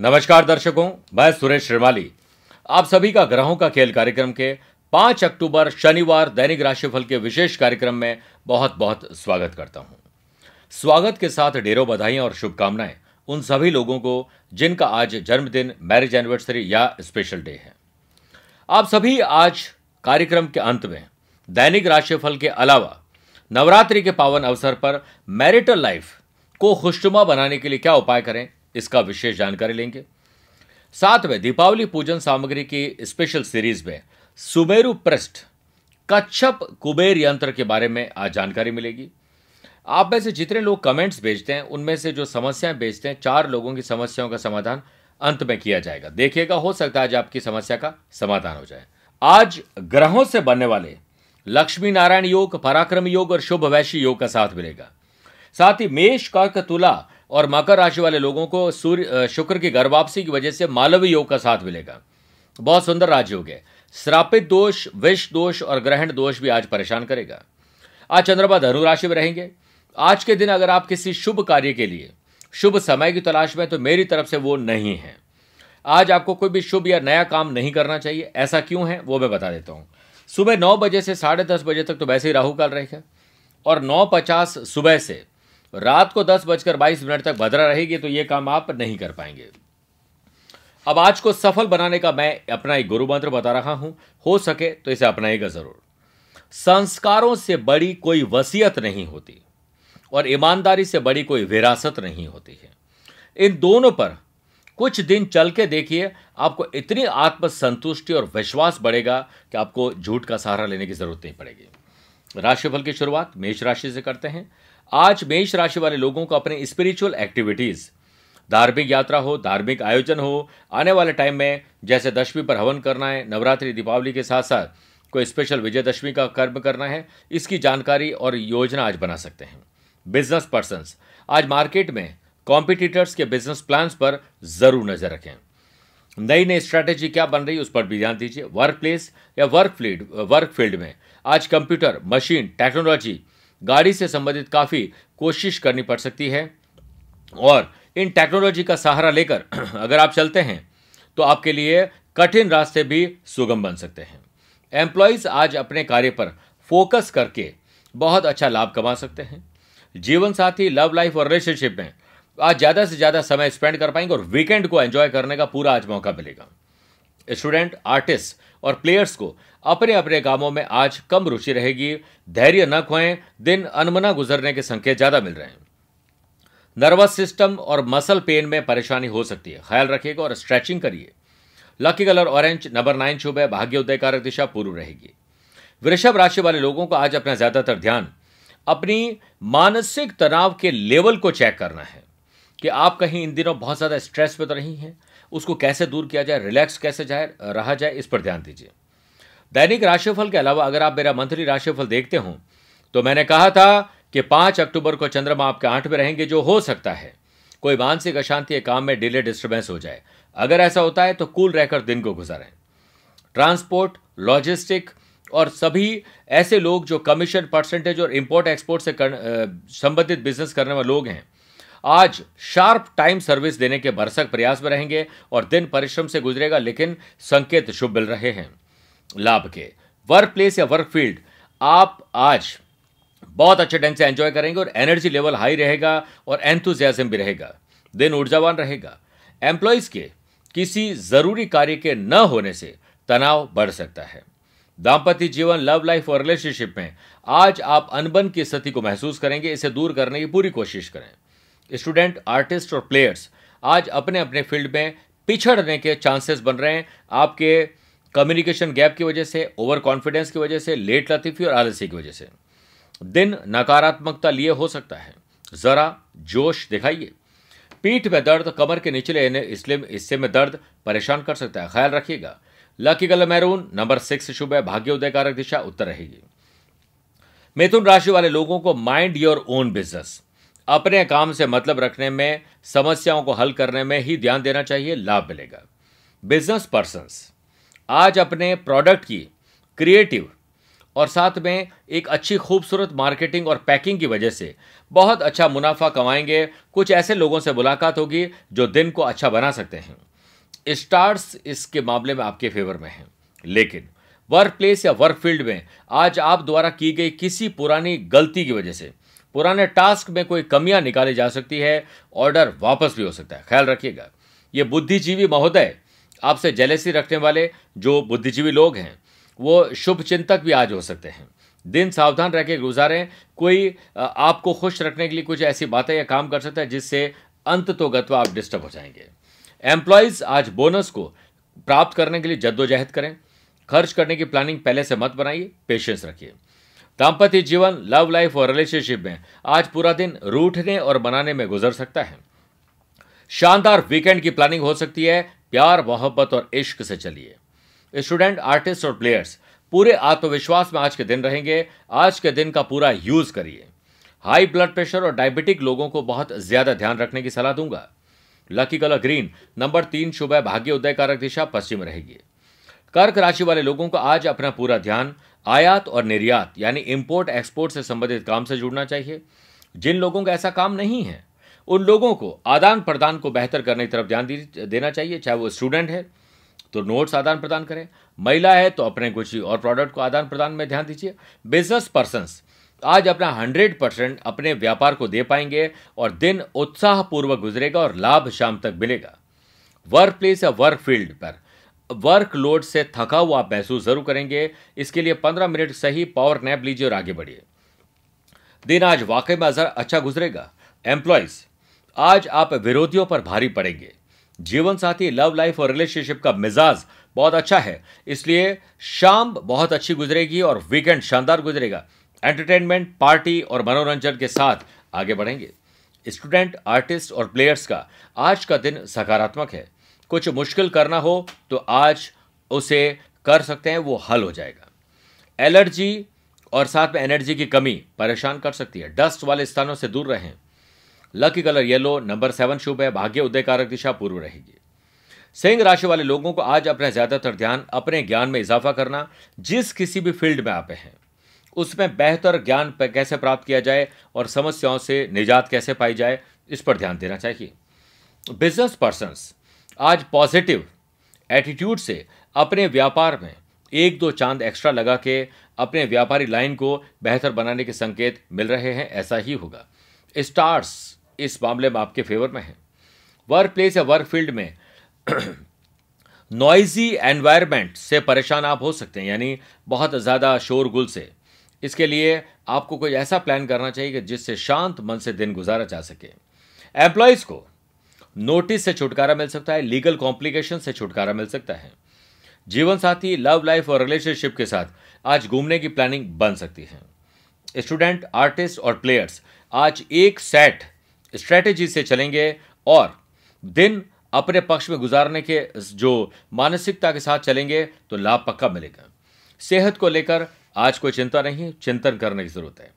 नमस्कार दर्शकों, मैं सुरेश श्रीमाली। आप सभी का ग्रहों का खेल कार्यक्रम के 5 अक्टूबर शनिवार दैनिक राशिफल के विशेष कार्यक्रम में बहुत बहुत स्वागत करता हूँ। स्वागत के साथ ढेरों बधाइयाँ और शुभकामनाएँ उन सभी लोगों को जिनका आज जन्मदिन, मैरिज एनिवर्सरी या स्पेशल डे है। आप सभी आज कार्यक्रम के अंत में दैनिक राशिफल के अलावा नवरात्रि के पावन अवसर पर मैरिटल लाइफ को खुशनुमा बनाने के लिए क्या उपाय करें? इसका विशेष जानकारी लेंगे। साथ में दीपावली पूजन सामग्री की स्पेशल सीरीज़ में सुमेरु पृष्ठ, कच्छप कुबेर यंत्र के बारे में आज जानकारी मिलेगी। आप में से जितने लोग कमेंट्स भेजते हैं, उनमें से जो समस्याएँ भेजते हैं, चार लोगों की समस्याओं का समाधान अंत में किया जाएगा। देखिएगा, हो सकता है आज आपकी समस्या का समाधान हो जाए। आज ग्रहों से बनने वाले लक्ष्मी नारायण योग, पराक्रम योग और शुभ वैश्य योग का साथ मिलेगा। साथ ही मेष, कर्क, तुला और मकर राशि वाले लोगों को सूर्य शुक्र की घर वापसी की वजह से मालवी योग का साथ मिलेगा। बहुत सुंदर राजयोग है। श्रापित दोष, विष दोष और ग्रहण दोष भी आज परेशान करेगा। आज चंद्रमा धनु राशि में रहेंगे। आज के दिन अगर आप किसी शुभ कार्य के लिए, शुभ समय की तलाश में तो मेरी तरफ़ से वो नहीं है। आज आपको कोई भी शुभ या नया काम नहीं करना चाहिए। ऐसा क्यों है, वो मैं बता देता हूँ। सुबह नौ बजे से साढ़े दस बजे तक तो वैसे ही राहु काल रहेगा। और नौ पचास सुबह से रात को दस बजकर बाईस मिनट तक भद्रा रहेगी तो ये काम आप नहीं कर पाएँगे। अब आज को सफल बनाने का मैं अपना एक गुरु मंत्र बता रहा हूँ, हो सके तो इसे अपनाएगा ज़रूर। संस्कारों से बड़ी कोई वसीयत नहीं होती और ईमानदारी से बड़ी कोई विरासत नहीं होती है। इन दोनों पर कुछ दिन चल के देखिए, आपको इतनी आत्मसंतुष्टि और विश्वास बढ़ेगा कि आपको झूठ का सहारा लेने की ज़रूरत नहीं पड़ेगी। राशिफल की शुरुआत मेष राशि से करते हैं। आज मेष राशि वाले लोगों को अपने स्पिरिचुअल एक्टिविटीज़ धार्मिक यात्रा हो, धार्मिक आयोजन हो, आने वाले टाइम में जैसे दशमी पर हवन करना है, नवरात्रि, दीपावली के साथ साथ कोई स्पेशल विजयदशमी का कर्म करना है, इसकी जानकारी और योजना आज बना सकते हैं। बिज़नेस पर्सन आज मार्केट में कॉम्पिटिटर्स के बिज़नेस प्लान्स पर ज़रूर नज़र रखें। नई नई स्ट्रैटेजी क्या बन रही है उस पर भी ध्यान दीजिए। वर्क प्लेस या वर्क फ़ील्ड वर्क फ़ील्ड में आज कंप्यूटर मशीन टेक्नोलॉजी गाड़ी से संबंधित काफ़ी कोशिश करनी पड़ सकती है। और इन टेक्नोलॉजी का सहारा लेकर अगर आप चलते हैं तो आपके लिए कठिन रास्ते भी सुगम बन सकते हैं। एम्प्लॉयज़ आज अपने कार्य पर फोकस करके बहुत अच्छा लाभ कमा सकते हैं। जीवन साथी, लव लाइफ और रिलेशनशिप में आज ज़्यादा से ज़्यादा समय स्पेंड कर पाएँगे और वीकेंड को एंजॉय करने का पूरा आज मौका मिलेगा। स्टूडेंट, आर्टिस्ट और प्लेयर्स को अपने अपने कामों में आज कम रुचि रहेगी। धैर्य न खोएँ, दिन अनमना गुजरने के संकेत ज़्यादा मिल रहे हैं। नर्वस सिस्टम और मसल पेन में परेशानी हो सकती है। ख्याल रखिएगा और स्ट्रेचिंग करिए। Lucky colour orange, number nine शुभ है, भाग्य उदय कारक दिशा पूर्व रहेगी। वृषभ राशि वाले लोगों को आज अपना ज़्यादातर ध्यान अपनी मानसिक तनाव के लेवल को चेक करना है कि आप कहीं इन दिनों बहुत ज़्यादा स्ट्रेस में तो नहीं है? उसको कैसे दूर किया जाए रिलैक्स कैसे जाए, रहा जाए, इस पर ध्यान दीजिए। दैनिक राशिफल के अलावा अगर आप मेरा मंथली राशिफल देखते हो तो मैंने कहा था कि पाँच अक्टूबर को चंद्रमा आपके आठ में रहेंगे, जो हो सकता है। कोई मानसिक अशांति काम में डिले डिस्टर्बेंस हो जाए। अगर ऐसा होता है तो कूल रहकर दिन को गुजारें। ट्रांसपोर्ट लॉजिस्टिक और सभी ऐसे लोग जो कमीशन परसेंटेज और इंपोर्ट एक्सपोर्ट से संबंधित बिज़नेस करने वाले लोग हैं आज शार्प टाइम सर्विस देने के भरसक प्रयास में रहेंगे और दिन परिश्रम से गुजरेगा, लेकिन संकेत शुभ मिल रहे हैं। लाभ के। वर्क प्लेस या वर्क फ़ील्ड आप आज बहुत अच्छे ढंग से एंजॉय करेंगे और एनर्जी लेवल हाई रहेगा और एंथुजियाजम भी रहेगा। दिन ऊर्जावान रहेगा। एम्प्लॉयज़ के किसी ज़रूरी कार्य के न होने से तनाव बढ़ सकता है। दाम्पत्य जीवन लव लाइफ और रिलेशनशिप में आज आप अनबन की स्थिति को महसूस करेंगे। इसे दूर करने की पूरी कोशिश करें। स्टूडेंट, आर्टिस्ट और प्लेयर्स आज अपने अपने फ़ील्ड में पिछड़ने के चांसेस बन रहे हैं। आपके कम्युनिकेशन गैप की वजह से ओवर कॉन्फिडेंस की वजह से, लेट लतीफी और आलसी की वजह से। दिन नकारात्मकता लिए हो सकता है। जरा जोश दिखाइए। पीठ में दर्द, कमर के निचले इसलिए हिस्से में दर्द परेशान कर सकता है। ख्याल रखिएगा। Lucky colour maroon, number six शुभ है, भाग्य उदय कारक दिशा, उत्तर रहेगी। मिथुन राशि वाले लोगों को माइंड योर ओन बिज़नेस। अपने काम से मतलब रखने में, समस्याओं को हल करने में ही ध्यान देना चाहिए, लाभ मिलेगा। बिज़नेस पर्सन आज अपने प्रोडक्ट की क्रिएटिव और साथ में एक अच्छी खूबसूरत मार्केटिंग और पैकिंग की वजह से बहुत अच्छा मुनाफा कमाएँगे। कुछ ऐसे लोगों से मुलाकात होगी जो दिन को अच्छा बना सकते हैं। स्टार्स इसके मामले में आपके फेवर में हैं। लेकिन वर्क प्लेस या वर्क फ़ील्ड में आज आप द्वारा की गई किसी पुरानी गलती की वजह से पुराने टास्क में कोई कमियाँ निकाली जा सकती है, ऑर्डर वापस भी हो सकता है। ख्याल रखिएगा, ये बुद्धिजीवी महोदय आपसे जेलेसी रखने वाले जो बुद्धिजीवी लोग हैं, वो शुभ चिंतक भी आज हो सकते हैं। दिन सावधान रह के गुजारें, कोई आपको खुश रखने के लिए कुछ ऐसी बातें या काम कर सकता है जिससे अंत तो गत्वा आप डिस्टर्ब हो जाएँगे। एम्प्लॉयज़ आज बोनस को प्राप्त करने के लिए जद्दोजहद करें। खर्च करने की प्लानिंग पहले से मत बनाइए, पेशेंस रखिए। दाम्पत्य जीवन लव लाइफ और रिलेशनशिप में आज पूरा दिन रूठने और बनाने में गुजर सकता है। शानदार वीकेंड की प्लानिंग हो सकती है। प्यार, मोहब्बत और इश्क से चलिए। स्टूडेंट आर्टिस्ट और प्लेयर्स पूरे आत्मविश्वास में आज के दिन रहेंगे। आज के दिन का पूरा यूज़ करिए। हाई ब्लड प्रेशर और डायबिटिक लोगों को बहुत ज़्यादा ध्यान रखने की सलाह दूँगा। लकी कलर ग्रीन नंबर तीन शुभ भाग्य उदय कारक दिशा पश्चिम रहेगी। कर्क राशि वाले लोगों को आज अपना पूरा ध्यान आयात और निर्यात, यानी इंपोर्ट एक्सपोर्ट से संबंधित काम से जुड़ना चाहिए। जिन लोगों का ऐसा काम नहीं है, उन लोगों को आदान प्रदान को बेहतर करने की तरफ़ ध्यान देना चाहिए, चाहे वो स्टूडेंट है तो नोट्स आदान प्रदान करें। महिला है तो अपने कुछ और प्रोडक्ट को आदान प्रदान में ध्यान दीजिए। बिज़नेस पर्सन आज अपना हंड्रेड परसेंट अपने व्यापार को दे पाएँगे और दिन उत्साहपूर्वक गुजरेगा और लाभ शाम तक मिलेगा। वर्क प्लेस या वर्क फ़ील्ड पर वर्कलोड से थका हुआ आप महसूस ज़रूर करेंगे। इसके लिए पंद्रह मिनट सही पावर नैप लीजिए और आगे बढ़िए। दिन आज वाकई में अच्छा गुजरेगा। एम्प्लॉयज़ आज आप विरोधियों पर भारी पड़ेंगे। जीवन साथी लव लाइफ और रिलेशनशिप का मिजाज बहुत अच्छा है। इसलिए शाम बहुत अच्छी गुजरेगी और वीकेंड शानदार गुजरेगा। एंटरटेनमेंट पार्टी और मनोरंजन के साथ आगे बढ़ेंगे। स्टूडेंट आर्टिस्ट और प्लेयर्स का आज का दिन सकारात्मक है। कुछ मुश्किल करना हो तो आज उसे कर सकते हैं, वो हल हो जाएगा। एलर्जी और साथ में एनर्जी की कमी परेशान कर सकती है। डस्ट वाले स्थानों से दूर रहें। Lucky colour yellow, number seven शुभ है, भाग्य उदय कारक दिशा पूर्व रहेगी। सिंह राशि वाले लोगों को आज अपना ज़्यादातर ध्यान, अपने ज्ञान में इजाफा करना, जिस किसी भी फ़ील्ड में आप हैं, उसमें बेहतर ज्ञान कैसे प्राप्त किया जाए और समस्याओं से निजात कैसे पाई जाए, इस पर ध्यान देना चाहिए। बिज़नेस पर्सन आज पॉजिटिव एटीट्यूड से अपने व्यापार में एक दो चाँद एक्स्ट्रा लगा के अपने व्यापारी लाइन को बेहतर बनाने के संकेत मिल रहे हैं, ऐसा ही होगा। स्टार्स इस मामले में आपके फेवर में है। वर्क प्लेस या वर्क फ़ील्ड में नॉइजी एनवायरमेंट से परेशान आप हो सकते हैं, यानी बहुत ज़्यादा शोरगुल से। इसके लिए आपको कोई ऐसा प्लान करना चाहिए कि जिससे शांत मन से दिन गुजारा जा सके। एम्प्लॉयज़ को नोटिस से छुटकारा मिल सकता है लीगल कॉम्प्लिकेशन से छुटकारा मिल सकता है। जीवन साथी लव लाइफ और रिलेशनशिप के साथ आज घूमने की प्लानिंग बन सकती है। स्टूडेंट आर्टिस्ट और प्लेयर्स आज एक सेट स्ट्रेटेजी से चलेंगे और दिन अपने पक्ष में गुजारने के जो मानसिकता के साथ चलेंगे तो लाभ पक्का मिलेगा। सेहत को लेकर आज कोई चिंता नहीं, चिंतन करने की ज़रूरत है।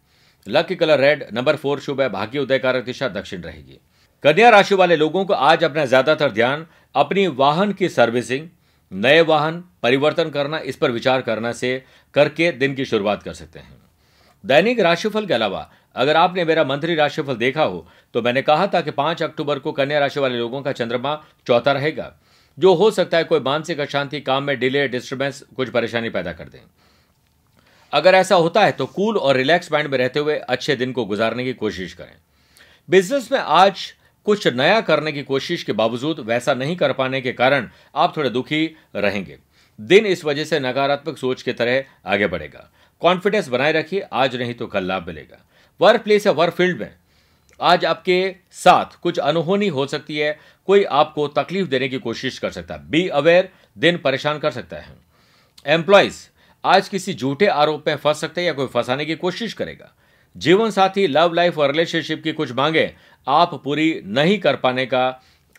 Lucky colour red number four शुभ है, भाग्य उदय कारक दिशा दक्षिण रहेगी। कन्या राशि वाले लोगों को आज अपना ज़्यादातर ध्यान अपनी वाहन की सर्विसिंग, नए वाहन परिवर्तन करना, इस पर विचार करना से करके दिन की शुरुआत कर सकते हैं। दैनिक राशिफल के अलावा, अगर आपने मेरा मंत्री राशिफल देखा हो तो मैंने कहा था कि पाँच अक्टूबर को कन्या राशि वाले लोगों का चंद्रमा चौथा रहेगा। जो हो सकता है कोई मानसिक अशांति, काम में डिले डिस्टर्बेंस कुछ परेशानी पैदा कर दें। अगर ऐसा होता है तो कूल और रिलैक्स माइंड में रहते हुए अच्छे दिन को गुजारने की कोशिश करें। बिज़नेस में आज कुछ नया करने की कोशिश के बावजूद वैसा नहीं कर पाने के कारण आप थोड़े दुखी रहेंगे। दिन इस वजह से नकारात्मक सोच की तरह आगे बढ़ेगा। कॉन्फिडेंस बनाए रखिए, आज नहीं तो कल लाभ मिलेगा। वर्क प्लेस या वर्क फ़ील्ड में आज आपके साथ कुछ अनहोनी हो सकती है, कोई आपको तकलीफ़ देने की कोशिश कर सकता है। बी अवेयर दिन परेशान कर सकता है। एम्प्लॉयज़ आज किसी झूठे आरोप में फंस सकते हैं या कोई फंसाने की कोशिश करेगा। जीवन साथी लव लाइफ और रिलेशनशिप की कुछ मांगे आप पूरी नहीं कर पाने का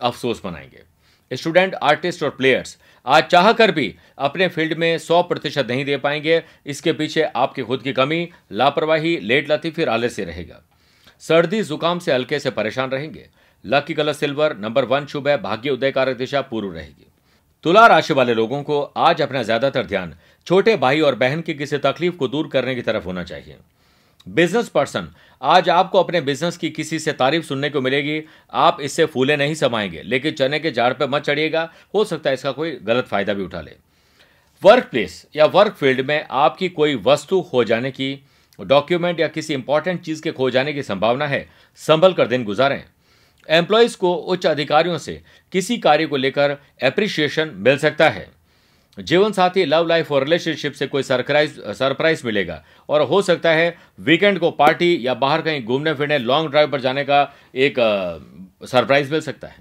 अफसोस मनाएँगे। स्टूडेंट, आर्टिस्ट और प्लेयर्स, आज चाह कर भी अपने फ़ील्ड में 100 प्रतिशत नहीं दे पाएँगे। इसके पीछे आपकी खुद की कमी, लापरवाही, लेट लती फिर आलस्य रहेगा। सर्दी, जुकाम से हल्के से परेशान रहेंगे। Lucky colour silver, number one शुभ है, भाग्य उदय कारक दिशा पूर्व रहेगी। तुला राशि वाले लोगों को आज अपना ज़्यादातर ध्यान छोटे भाई और बहन की किसी तकलीफ़ को दूर करने की तरफ़ होना चाहिए। बिज़नेस पर्सन आज आपको अपने बिज़नेस की किसी से तारीफ़ सुनने को मिलेगी, आप इससे फूले नहीं समाएँगे, लेकिन चने के झाड़ पर मत चढ़िएगा, हो सकता है इसका कोई गलत फ़ायदा भी उठा ले। वर्क प्लेस या वर्क फ़ील्ड में आपकी कोई वस्तु हो जाने की डॉक्यूमेंट या किसी इंपॉर्टेंट चीज़ के खो जाने की संभावना है, संभल कर दिन गुजारें। एम्प्लॉयज़ को उच्च अधिकारियों से किसी कार्य को लेकर एप्रिशिएशन मिल सकता है। जीवन साथी लव लाइफ और रिलेशनशिप से कोई सरप्राइज़ सरप्राइज़ मिलेगा। और हो सकता है वीकेंड को पार्टी या बाहर कहीं घूमने फिरने लॉन्ग ड्राइव पर जाने का एक सरप्राइज़ मिल सकता है।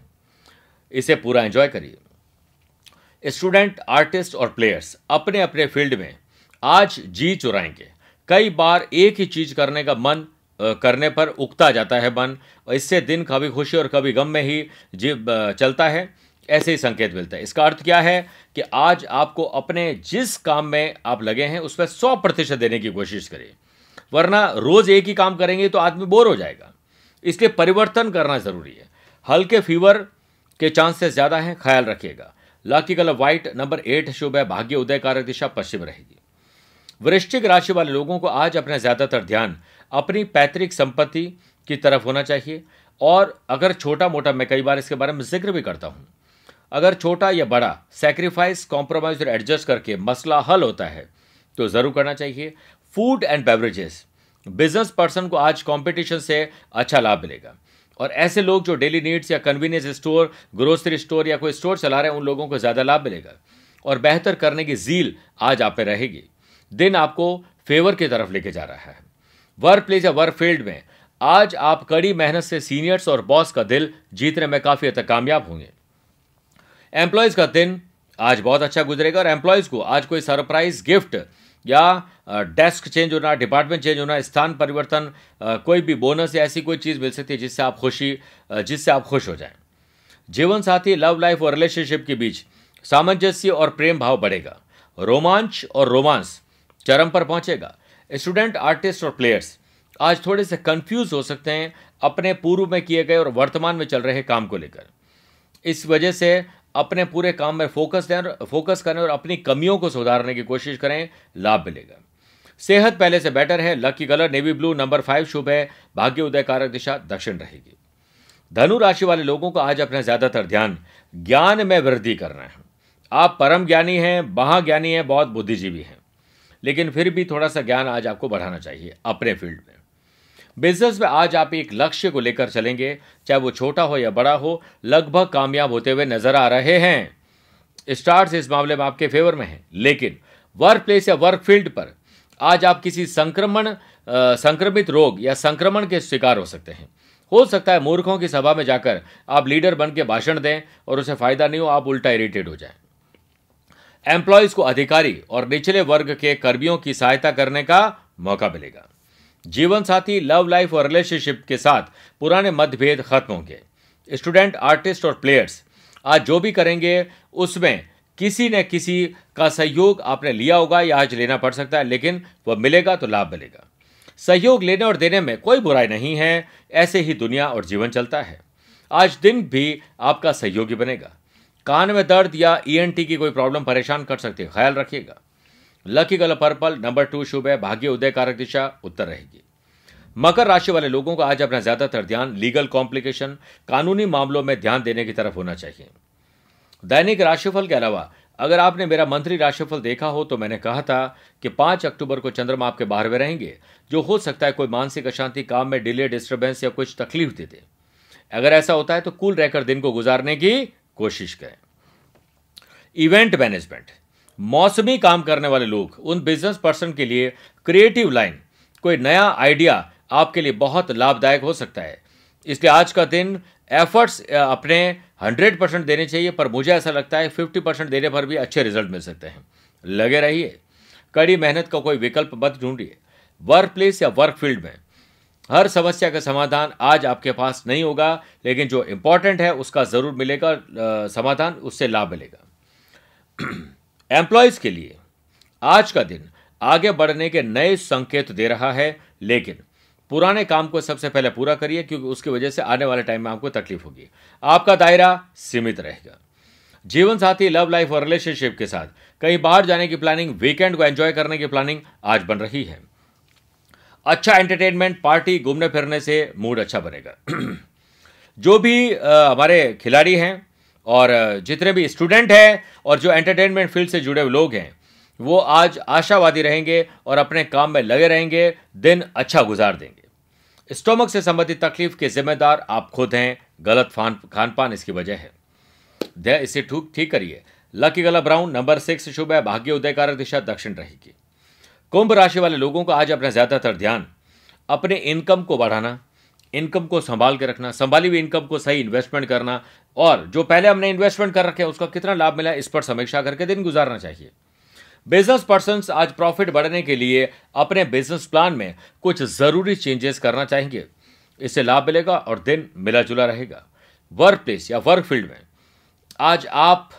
इसे पूरा एंजॉय करिए। स्टूडेंट आर्टिस्ट और प्लेयर्स अपने अपने फ़ील्ड में आज जी चुराएँगे। कई बार एक ही चीज़ करने का मन करने पर उगता जाता है मन। इससे दिन कभी खुशी और कभी गम में ही जी चलता है। ऐसे ही संकेत मिलता है। इसका अर्थ क्या है कि आज आपको अपने जिस काम में आप लगे हैं, उस पर सौ प्रतिशत देने की कोशिश करें वरना रोज एक ही काम करेंगे तो आदमी बोर हो जाएगा। इसलिए परिवर्तन करना ज़रूरी है। हल्के फीवर के चांसेस ज़्यादा हैं, ख्याल रखिएगा। Lucky colour white number eight शुभ है, भाग्य उदय कारक दिशा पश्चिम रहेगी। वृश्चिक राशि वाले लोगों को आज अपना ज़्यादातर ध्यान अपनी पैतृक संपत्ति की तरफ़ होना चाहिए। और अगर छोटा मोटा मैं कई बार इसके बारे में ज़िक्र भी करता हूँ अगर छोटा या बड़ा सेक्रीफाइस कॉम्प्रोमाइज और एडजस्ट करके मसला हल होता है तो ज़रूर करना चाहिए। Food and beverages business person को आज कंपटीशन से अच्छा लाभ मिलेगा। और ऐसे लोग जो डेली नीड्स या कन्वीनियंस स्टोर ग्रोसरी स्टोर या कोई स्टोर चला रहे हैं, उन लोगों को ज़्यादा लाभ मिलेगा। और बेहतर करने की जील आज आप पे रहेगी। दिन आपको फेवर की तरफ़ लेके जा रहा है। वर्क प्लेस या वर्क फ़ील्ड में आज आप कड़ी मेहनत से सीनियर्स और बॉस का दिल जीतने में काफ़ी हद तक कामयाब होंगे। एम्प्लॉयज़ का दिन आज बहुत अच्छा गुजरेगा और एम्प्लॉयज़ को आज कोई सरप्राइज़ गिफ्ट या डेस्क चेंज होना डिपार्टमेंट चेंज होना, स्थान परिवर्तन कोई भी बोनस या ऐसी कोई चीज़ मिल सकती है जिससे आप खुशी जिससे आप खुश हो जाएँ। जीवन साथी लव लाइफ और रिलेशनशिप के बीच सामंजस्य और प्रेम भाव बढ़ेगा। रोमांच और रोमांस चरम पर पहुंचेगा। स्टूडेंट आर्टिस्ट और प्लेयर्स आज थोड़े से कंफ्यूज हो सकते हैं अपने पूर्व में किए गए और वर्तमान में चल रहे काम को लेकर। इस वजह से अपने पूरे काम में फोकस दें फोकस करें और अपनी कमियों को सुधारने की कोशिश करें, लाभ मिलेगा। सेहत पहले से बेटर है lucky colour navy blue number five शुभ है, भाग्य उदय कारक दिशा दक्षिण रहेगी। धनु राशि वाले लोगों को आज अपना ज़्यादातर ध्यान ज्ञान में वृद्धि करना है। आप परम ज्ञानी हैं, महाज्ञानी हैं, बहुत बुद्धिजीवी हैं। लेकिन फिर भी थोड़ा सा ज्ञान आज आपको बढ़ाना चाहिए, अपने फ़ील्ड में। बिज़नेस में आज आप एक लक्ष्य को लेकर चलेंगे, चाहे वो छोटा हो या बड़ा हो, लगभग कामयाब होते हुए नज़र आ रहे हैं। स्टार्स इस मामले में आपके फेवर में हैं, लेकिन वर्क प्लेस या वर्क फ़ील्ड पर आज आप किसी संक्रमण संक्रमित रोग या संक्रमण के शिकार हो सकते हैं। हो सकता है मूर्खों की सभा में जाकर आप लीडर बन के भाषण दें और उसे फ़ायदा नहीं हो, आप उल्टा इरिटेट हो जाएँ। एम्प्लॉयज़ को अधिकारी और निचले वर्ग के कर्मियों की सहायता करने का मौका मिलेगा। जीवन साथी लव लाइफ और रिलेशनशिप के साथ पुराने मतभेद खत्म होंगे। स्टूडेंट आर्टिस्ट और प्लेयर्स आज जो भी करेंगे, उसमें किसी न किसी का सहयोग आपने लिया होगा या आज लेना पड़ सकता है, लेकिन वह मिलेगा तो लाभ मिलेगा। सहयोग लेने और देने में कोई बुराई नहीं है, ऐसे ही दुनिया और जीवन चलता है। आज दिन भी आपका सहयोगी बनेगा। कान में दर्द या ईएनटी की कोई प्रॉब्लम परेशान कर सकती है, ख्याल रखिएगा। Lucky colour purple, number two शुभ है, भाग्य उदय कारक दिशा, उत्तर रहेगी। मकर राशि वाले लोगों को आज अपना ज़्यादातर ध्यान लीगल कॉम्प्लिकेशन, कानूनी मामलों में ध्यान देने की तरफ़ होना चाहिए। दैनिक राशिफल के अलावा, अगर आपने मेरा मंत्री राशिफल देखा हो तो मैंने कहा था कि पाँच अक्टूबर को चंद्रमा आपके बारहवें रहेंगे, जो हो सकता है कोई मानसिक अशांति, काम में डिले डिस्टर्बेंस या कुछ तकलीफ़ दे दे। अगर ऐसा होता है तो कूल रहकर दिन को गुजारने की कोशिश करें। इवेंट मैनेजमेंट मौसमी काम करने वाले लोग, उन बिज़नेस पर्सन के लिए क्रिएटिव लाइन कोई नया आइडिया आपके लिए बहुत लाभदायक हो सकता है। इसलिए आज का दिन एफर्ट्स अपने 100 परसेंट देने चाहिए, पर मुझे ऐसा लगता है 50 परसेंट देने पर भी अच्छे रिज़ल्ट मिल सकते हैं। लगे रहिए। कड़ी मेहनत का कोई विकल्प मत ढूंढिए। वर्क प्लेस या वर्क फ़ील्ड में, हर समस्या का समाधान आज आपके पास नहीं होगा, लेकिन जो इंपॉर्टेंट है उसका ज़रूर मिलेगा समाधान उससे लाभ मिलेगा। एम्प्लॉयज़ के लिए, आज का दिन आगे बढ़ने के नए संकेत दे रहा है, लेकिन पुराने काम को सबसे पहले पूरा करिए, क्योंकि उसकी वजह से आने वाले टाइम में आपको तकलीफ़ होगी। आपका दायरा सीमित रहेगा। जीवन साथी लव लाइफ और रिलेशनशिप के साथ कहीं बाहर जाने की प्लानिंग वीकेंड को एंजॉय करने की प्लानिंग आज बन रही है। अच्छा एंटरटेनमेंट पार्टी घूमने फिरने से मूड अच्छा बनेगा। जो भी हमारे खिलाड़ी हैं और जितने भी स्टूडेंट हैं और जो एंटरटेनमेंट फ़ील्ड से जुड़े लोग हैं, वो आज आशावादी रहेंगे और अपने काम में लगे रहेंगे, दिन अच्छा गुजार देंगे। स्टोमक से संबंधित तकलीफ़ के जिम्मेदार आप खुद हैं, गलत खान पान इसकी वजह है। इसे ठीक करिए। लकी गला ब्राउन नंबर सिक्स शुभ है, भाग्य उदयकारक दिशा दक्षिण रहेगी। कुंभ राशि वाले लोगों को आज अपना ज़्यादातर ध्यान, अपने इनकम को बढ़ाना इनकम को संभाल के रखना, संभाली हुई इनकम को सही इन्वेस्टमेंट करना, और जो पहले हमने इन्वेस्टमेंट कर रखे उसका कितना लाभ मिला, इस पर समीक्षा करके दिन गुजारना चाहिए। बिज़नेस पर्सन आज प्रॉफिट बढ़ने के लिए अपने बिज़नेस प्लान में कुछ ज़रूरी चेंजेस करना चाहेंगे। इससे लाभ मिलेगा और दिन मिला जुला रहेगा। वर्क प्लेस या वर्क फ़ील्ड में आज आप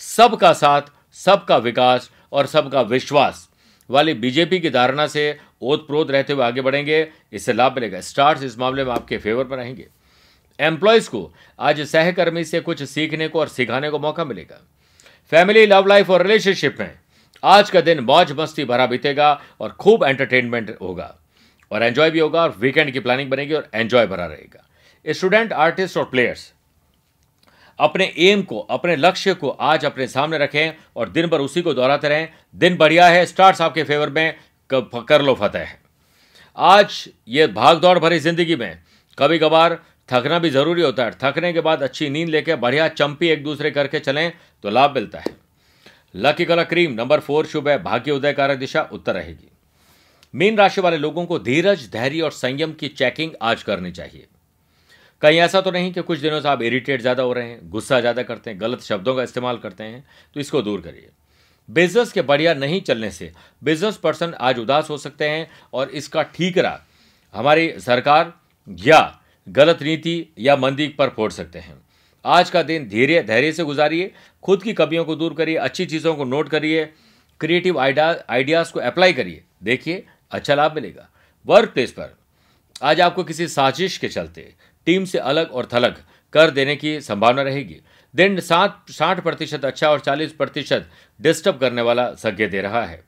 सबका साथ, सबका विकास और सबका विश्वास वाली बीजेपी की धारणा से ओत प्रोत रहते हुए आगे बढ़ेंगे। इससे लाभ मिलेगा। स्टार्स इस मामले में आपके फेवर में रहेंगे। एम्प्लॉयज़ को आज सहकर्मी से कुछ सीखने को और सिखाने को मौका मिलेगा। फैमिली लव लाइफ और रिलेशनशिप में आज का दिन मौज मस्ती भरा बीतेगा और खूब एंटरटेनमेंट होगा। और एंजॉय भी होगा और वीकेंड की प्लानिंग बनेगी और एंजॉय भरा रहेगा। स्टूडेंट आर्टिस्ट और प्लेयर्स अपने एम को, अपने लक्ष्य को आज अपने सामने रखें और दिन भर उसी को दोहराते रहें। दिन बढ़िया है स्टार्ट आपके फेवर में कर लो फतेह। आज ये भाग दौड़ भरी ज़िंदगी में कभी कभार थकना भी ज़रूरी होता है। थकने के बाद अच्छी नींद लेके, बढ़िया चंपी एक दूसरे करके चलें तो लाभ मिलता है। Lucky colour cream number four शुभ है, भाग्य उदय कारक दिशा, उत्तर रहेगी। मीन राशि वाले लोगों को धीरज, धैर्य और संयम की चेकिंग आज करनी चाहिए। कहीं ऐसा तो नहीं कि कुछ दिनों से आप इरिटेट ज़्यादा हो रहे हैं, गुस्सा ज़्यादा करते हैं, गलत शब्दों का इस्तेमाल करते हैं तो इसको दूर करिए। बिज़नेस के बढ़िया नहीं चलने से बिज़नेस पर्सन आज उदास हो सकते हैं और इसका ठीकरा हमारी सरकार या गलत नीति या मंदी पर फोड़ सकते हैं। आज का दिन धीरे धैर्य से गुजारिए, खुद की कमियों को दूर करिए, अच्छी चीज़ों को नोट करिए क्रिएटिव आइडिया आइडियाज़ को अप्लाई करिए। देखिए अच्छा लाभ मिलेगा। वर्क प्लेस पर आज आपको किसी साजिश के चलते टीम से अलग और थलग कर देने की संभावना रहेगी। दिन सात, साठ प्रतिशत अच्छा और चालीस प्रतिशत डिस्टर्ब करने वाला संज्ञा दे रहा है।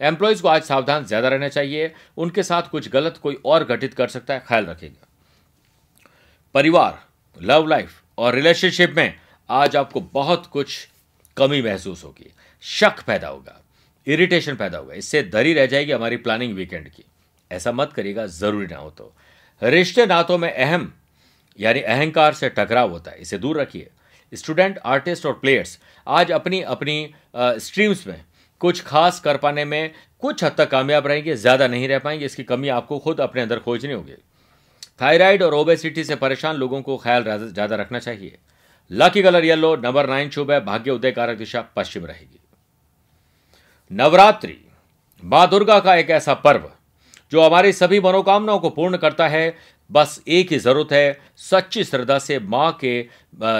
एम्प्लॉयज़ को आज सावधान ज़्यादा रहना चाहिए। उनके साथ कुछ गलत कोई और घटित कर सकता है, ख्याल रखेगा परिवार लव लाइफ और रिलेशनशिप में आज आपको बहुत कुछ कमी महसूस होगी। शक पैदा होगा इरिटेशन पैदा होगा। इससे दरी रह जाएगी हमारी प्लानिंग वीकेंड की। ऐसा मत करिएगा, ज़रूरी ना हो तो। रिश्ते नातों में अहम यानी अहंकार से टकराव होता है, इसे दूर रखिए। स्टूडेंट आर्टिस्ट और प्लेयर्स आज अपनी अपनी स्ट्रीम्स में कुछ खास कर पाने में कुछ हद तक कामयाब रहेंगे, ज़्यादा नहीं रह पाएँगे, इसकी कमी आपको खुद अपने अंदर खोजनी होगी। थायराइड और ओबेसिटी से परेशान लोगों को ख्याल ज़्यादा रखना चाहिए। Lucky colour yellow number nine शुभ है, भाग्य उदय कारक दिशा पश्चिम रहेगी। नवरात्रि, माँ दुर्गा का एक ऐसा पर्व, जो हमारी सभी मनोकामनाओं को पूर्ण करता है बस एक ही ज़रूरत है, सच्ची श्रद्धा से माँ के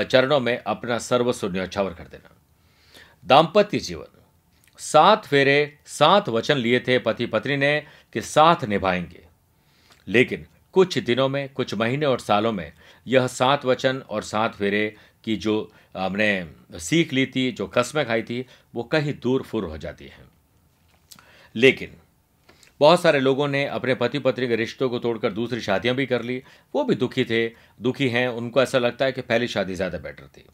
चरणों में अपना सर्वस्व न्यौछावर कर देना। दाम्पत्य जीवन। सात फेरे, सात वचन लिए थे पति पत्नी ने कि साथ निभाएँगे। लेकिन कुछ दिनों में, कुछ महीने और सालों में यह सात वचन और सात फेरे की जो हमने सीख ली थी, जो कस्में खाई थी, वो कहीं दूर फुर हो जाती हैं। लेकिन बहुत सारे लोगों ने अपने पति पत्नी के रिश्तों को तोड़कर दूसरी शादियाँ भी कर ली। वो भी दुखी थे, दुखी हैं। उनको ऐसा लगता है कि पहली शादी ज़्यादा बेटर थी।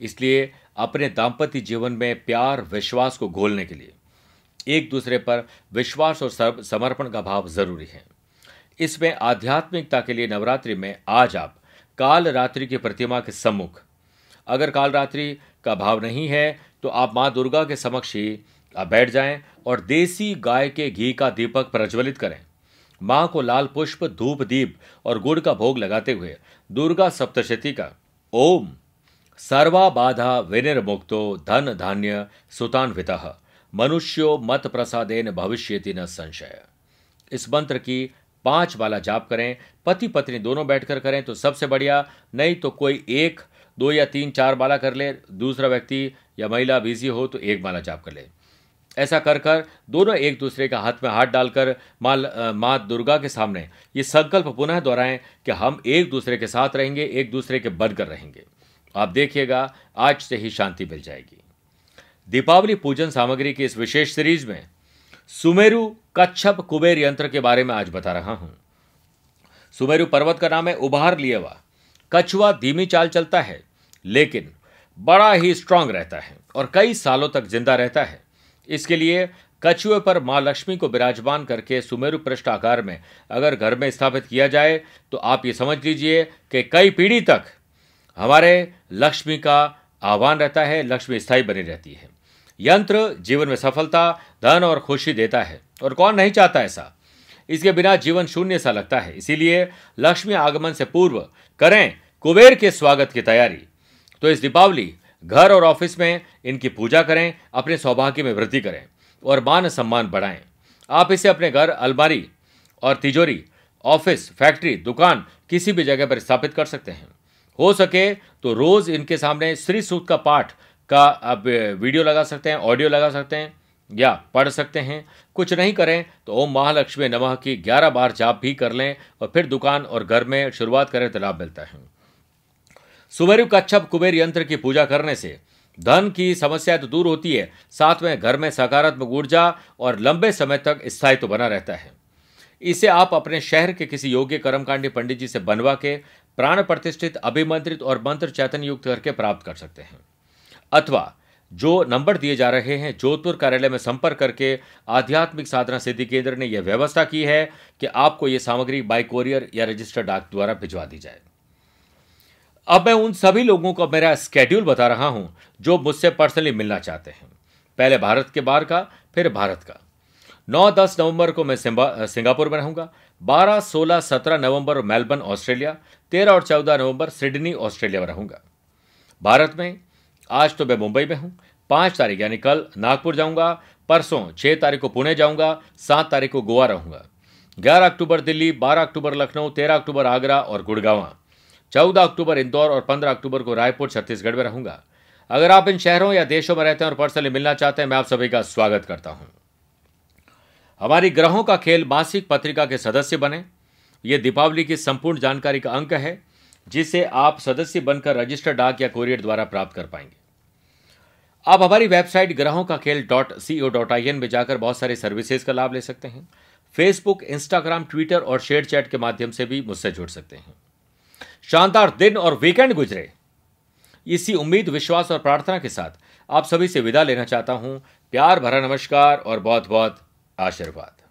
इसलिए अपने दाम्पत्य जीवन में प्यार, विश्वास को घोलने के लिए एक दूसरे पर विश्वास और समर्पण का भाव ज़रूरी है। इसमें आध्यात्मिकता के लिए नवरात्रि में आज आप काल रात्रि की प्रतिमा के सम्मुख, अगर काल रात्रि का भाव नहीं है तो आप माँ दुर्गा के समक्ष ही बैठ जाएँ। और देसी गाय के घी का दीपक प्रज्वलित करें। माँ को लाल पुष्प, धूप दीप और गुड़ का भोग लगाते हुए दुर्गा सप्तशती का ओम। सर्वा बाधा विनिर्मुक्तो धन धान्य सुतान्वित मनुष्यो मत प्रसादेन भविष्यति न संशय। इस मंत्र की पाँच वाला जाप करें। पति पत्नी दोनों बैठकर करें तो सबसे बढ़िया, नहीं तो कोई एक, दो या तीन, चार माला कर ले। दूसरा व्यक्ति या महिला बिज़ी हो तो एक माला जाप कर ले। ऐसा कर कर दोनों एक दूसरे का हाथ में हाथ डालकर माँ माँ दुर्गा के सामने ये संकल्प पुनः दोहराएँ कि हम एक दूसरे के साथ रहेंगे, एक दूसरे के बनकर रहेंगे। आप देखिएगा, आज से ही शांति मिल जाएगी। दीपावली पूजन सामग्री की इस विशेष सीरीज़ में सुमेरु कच्छप कुबेर यंत्र के बारे में आज बता रहा हूँ। सुमेरु पर्वत का नाम है, उभार लिए हुआ। कछुआ धीमी चाल चलता है, लेकिन बड़ा ही स्ट्रांग रहता है और कई सालों तक ज़िंदा रहता है। इसके लिए कछुए पर माँ लक्ष्मी को विराजमान करके सुमेरु पृष्ठ आकार में अगर घर में स्थापित किया जाए तो आप ये समझ लीजिए कि कई पीढ़ी तक हमारे लक्ष्मी का आह्वान रहता है, लक्ष्मी स्थायी बनी रहती है। यंत्र जीवन में सफलता, धन और खुशी देता है। और कौन नहीं चाहता ऐसा? इसके बिना जीवन शून्य सा लगता है। इसीलिए लक्ष्मी आगमन से पूर्व करें कुबेर के स्वागत की तैयारी। तो इस दीपावली घर और ऑफ़िस में इनकी पूजा करें, अपने सौभाग्य में वृद्धि करें और मान सम्मान बढ़ाएँ। आप इसे अपने घर, अलमारी और तिजोरी, ऑफ़िस, फैक्ट्री, दुकान, किसी भी जगह पर स्थापित कर सकते हैं। हो सके तो रोज इनके सामने श्री सूत का पाठ का आप वीडियो लगा सकते हैं, ऑडियो लगा सकते हैं या पढ़ सकते हैं। कुछ नहीं करें तो ओम महालक्ष्मी नमः की ग्यारह बार जाप भी कर लें और फिर दुकान और घर में शुरुआत करें तो लाभ मिलता है। सुमेरु कच्छप कुबेर यंत्र की पूजा करने से धन की समस्या तो दूर होती है, साथ में घर में सकारात्मक ऊर्जा और लंबे समय तक स्थायित्व तो बना रहता है। इसे आप अपने शहर के किसी योग्य कर्मकांडी पंडित जी से बनवा के प्राण प्रतिष्ठित, अभिमंत्रित और मंत्र चैतन्य युक्त करके प्राप्त कर सकते हैं। अथवा जो नंबर दिए जा रहे हैं, जोधपुर कार्यालय में संपर्क करके आध्यात्मिक साधना सिद्धि केंद्र ने यह व्यवस्था की है कि आपको यह सामग्री बाई कोरियर या रजिस्टर डाक द्वारा भिजवा दी जाए। अब मैं उन सभी लोगों को मेरा स्केड्यूल बता रहा हूँ जो मुझसे पर्सनली मिलना चाहते हैं। पहले भारत के बाहर का फिर भारत का। 9-10 नवंबर को मैं सिंगापुर में रहूँगा 12, 16, 17 नवंबर मेलबर्न ऑस्ट्रेलिया 13 और 14 नवंबर सिडनी ऑस्ट्रेलिया में रहूँगा। भारत में आज तो मैं मुंबई में हूँ पाँच तारीख यानी कल नागपुर जाऊँगा परसों छह तारीख को पुणे जाऊँगा सात तारीख को गोवा रहूँगा। ग्यारह अक्टूबर दिल्ली बारह अक्टूबर लखनऊ तेरह अक्टूबर आगरा और गुड़गांवा। चौदह अक्टूबर इंदौर और पंद्रह अक्टूबर को रायपुर, छत्तीसगढ़ में रहूँगा। अगर आप इन शहरों या देशों में रहते हैं और पर्सनली मिलना चाहते हैं, मैं आप सभी का स्वागत करता हूँ। हमारी ग्रहों का खेल मासिक पत्रिका के सदस्य बने। ये दीपावली की संपूर्ण जानकारी का अंक है, जिसे आप सदस्य बनकर रजिस्टर डाक या कोरियर द्वारा प्राप्त कर पाएँगे। आप हमारी वेबसाइट ग्रहों का खेल dot C O dot I N में जाकर बहुत सारे सर्विसेज़ का लाभ ले सकते हैं। फेसबुक, इंस्टाग्राम, ट्विटर और शेयर चैट के माध्यम से भी मुझसे जुड़ सकते हैं। शानदार दिन और वीकेंड गुजरे। इसी उम्मीद, विश्वास और प्रार्थना के साथ आप सभी से विदा लेना चाहता हूँ। प्यार भरा नमस्कार और बहुत बहुत आशीर्वाद।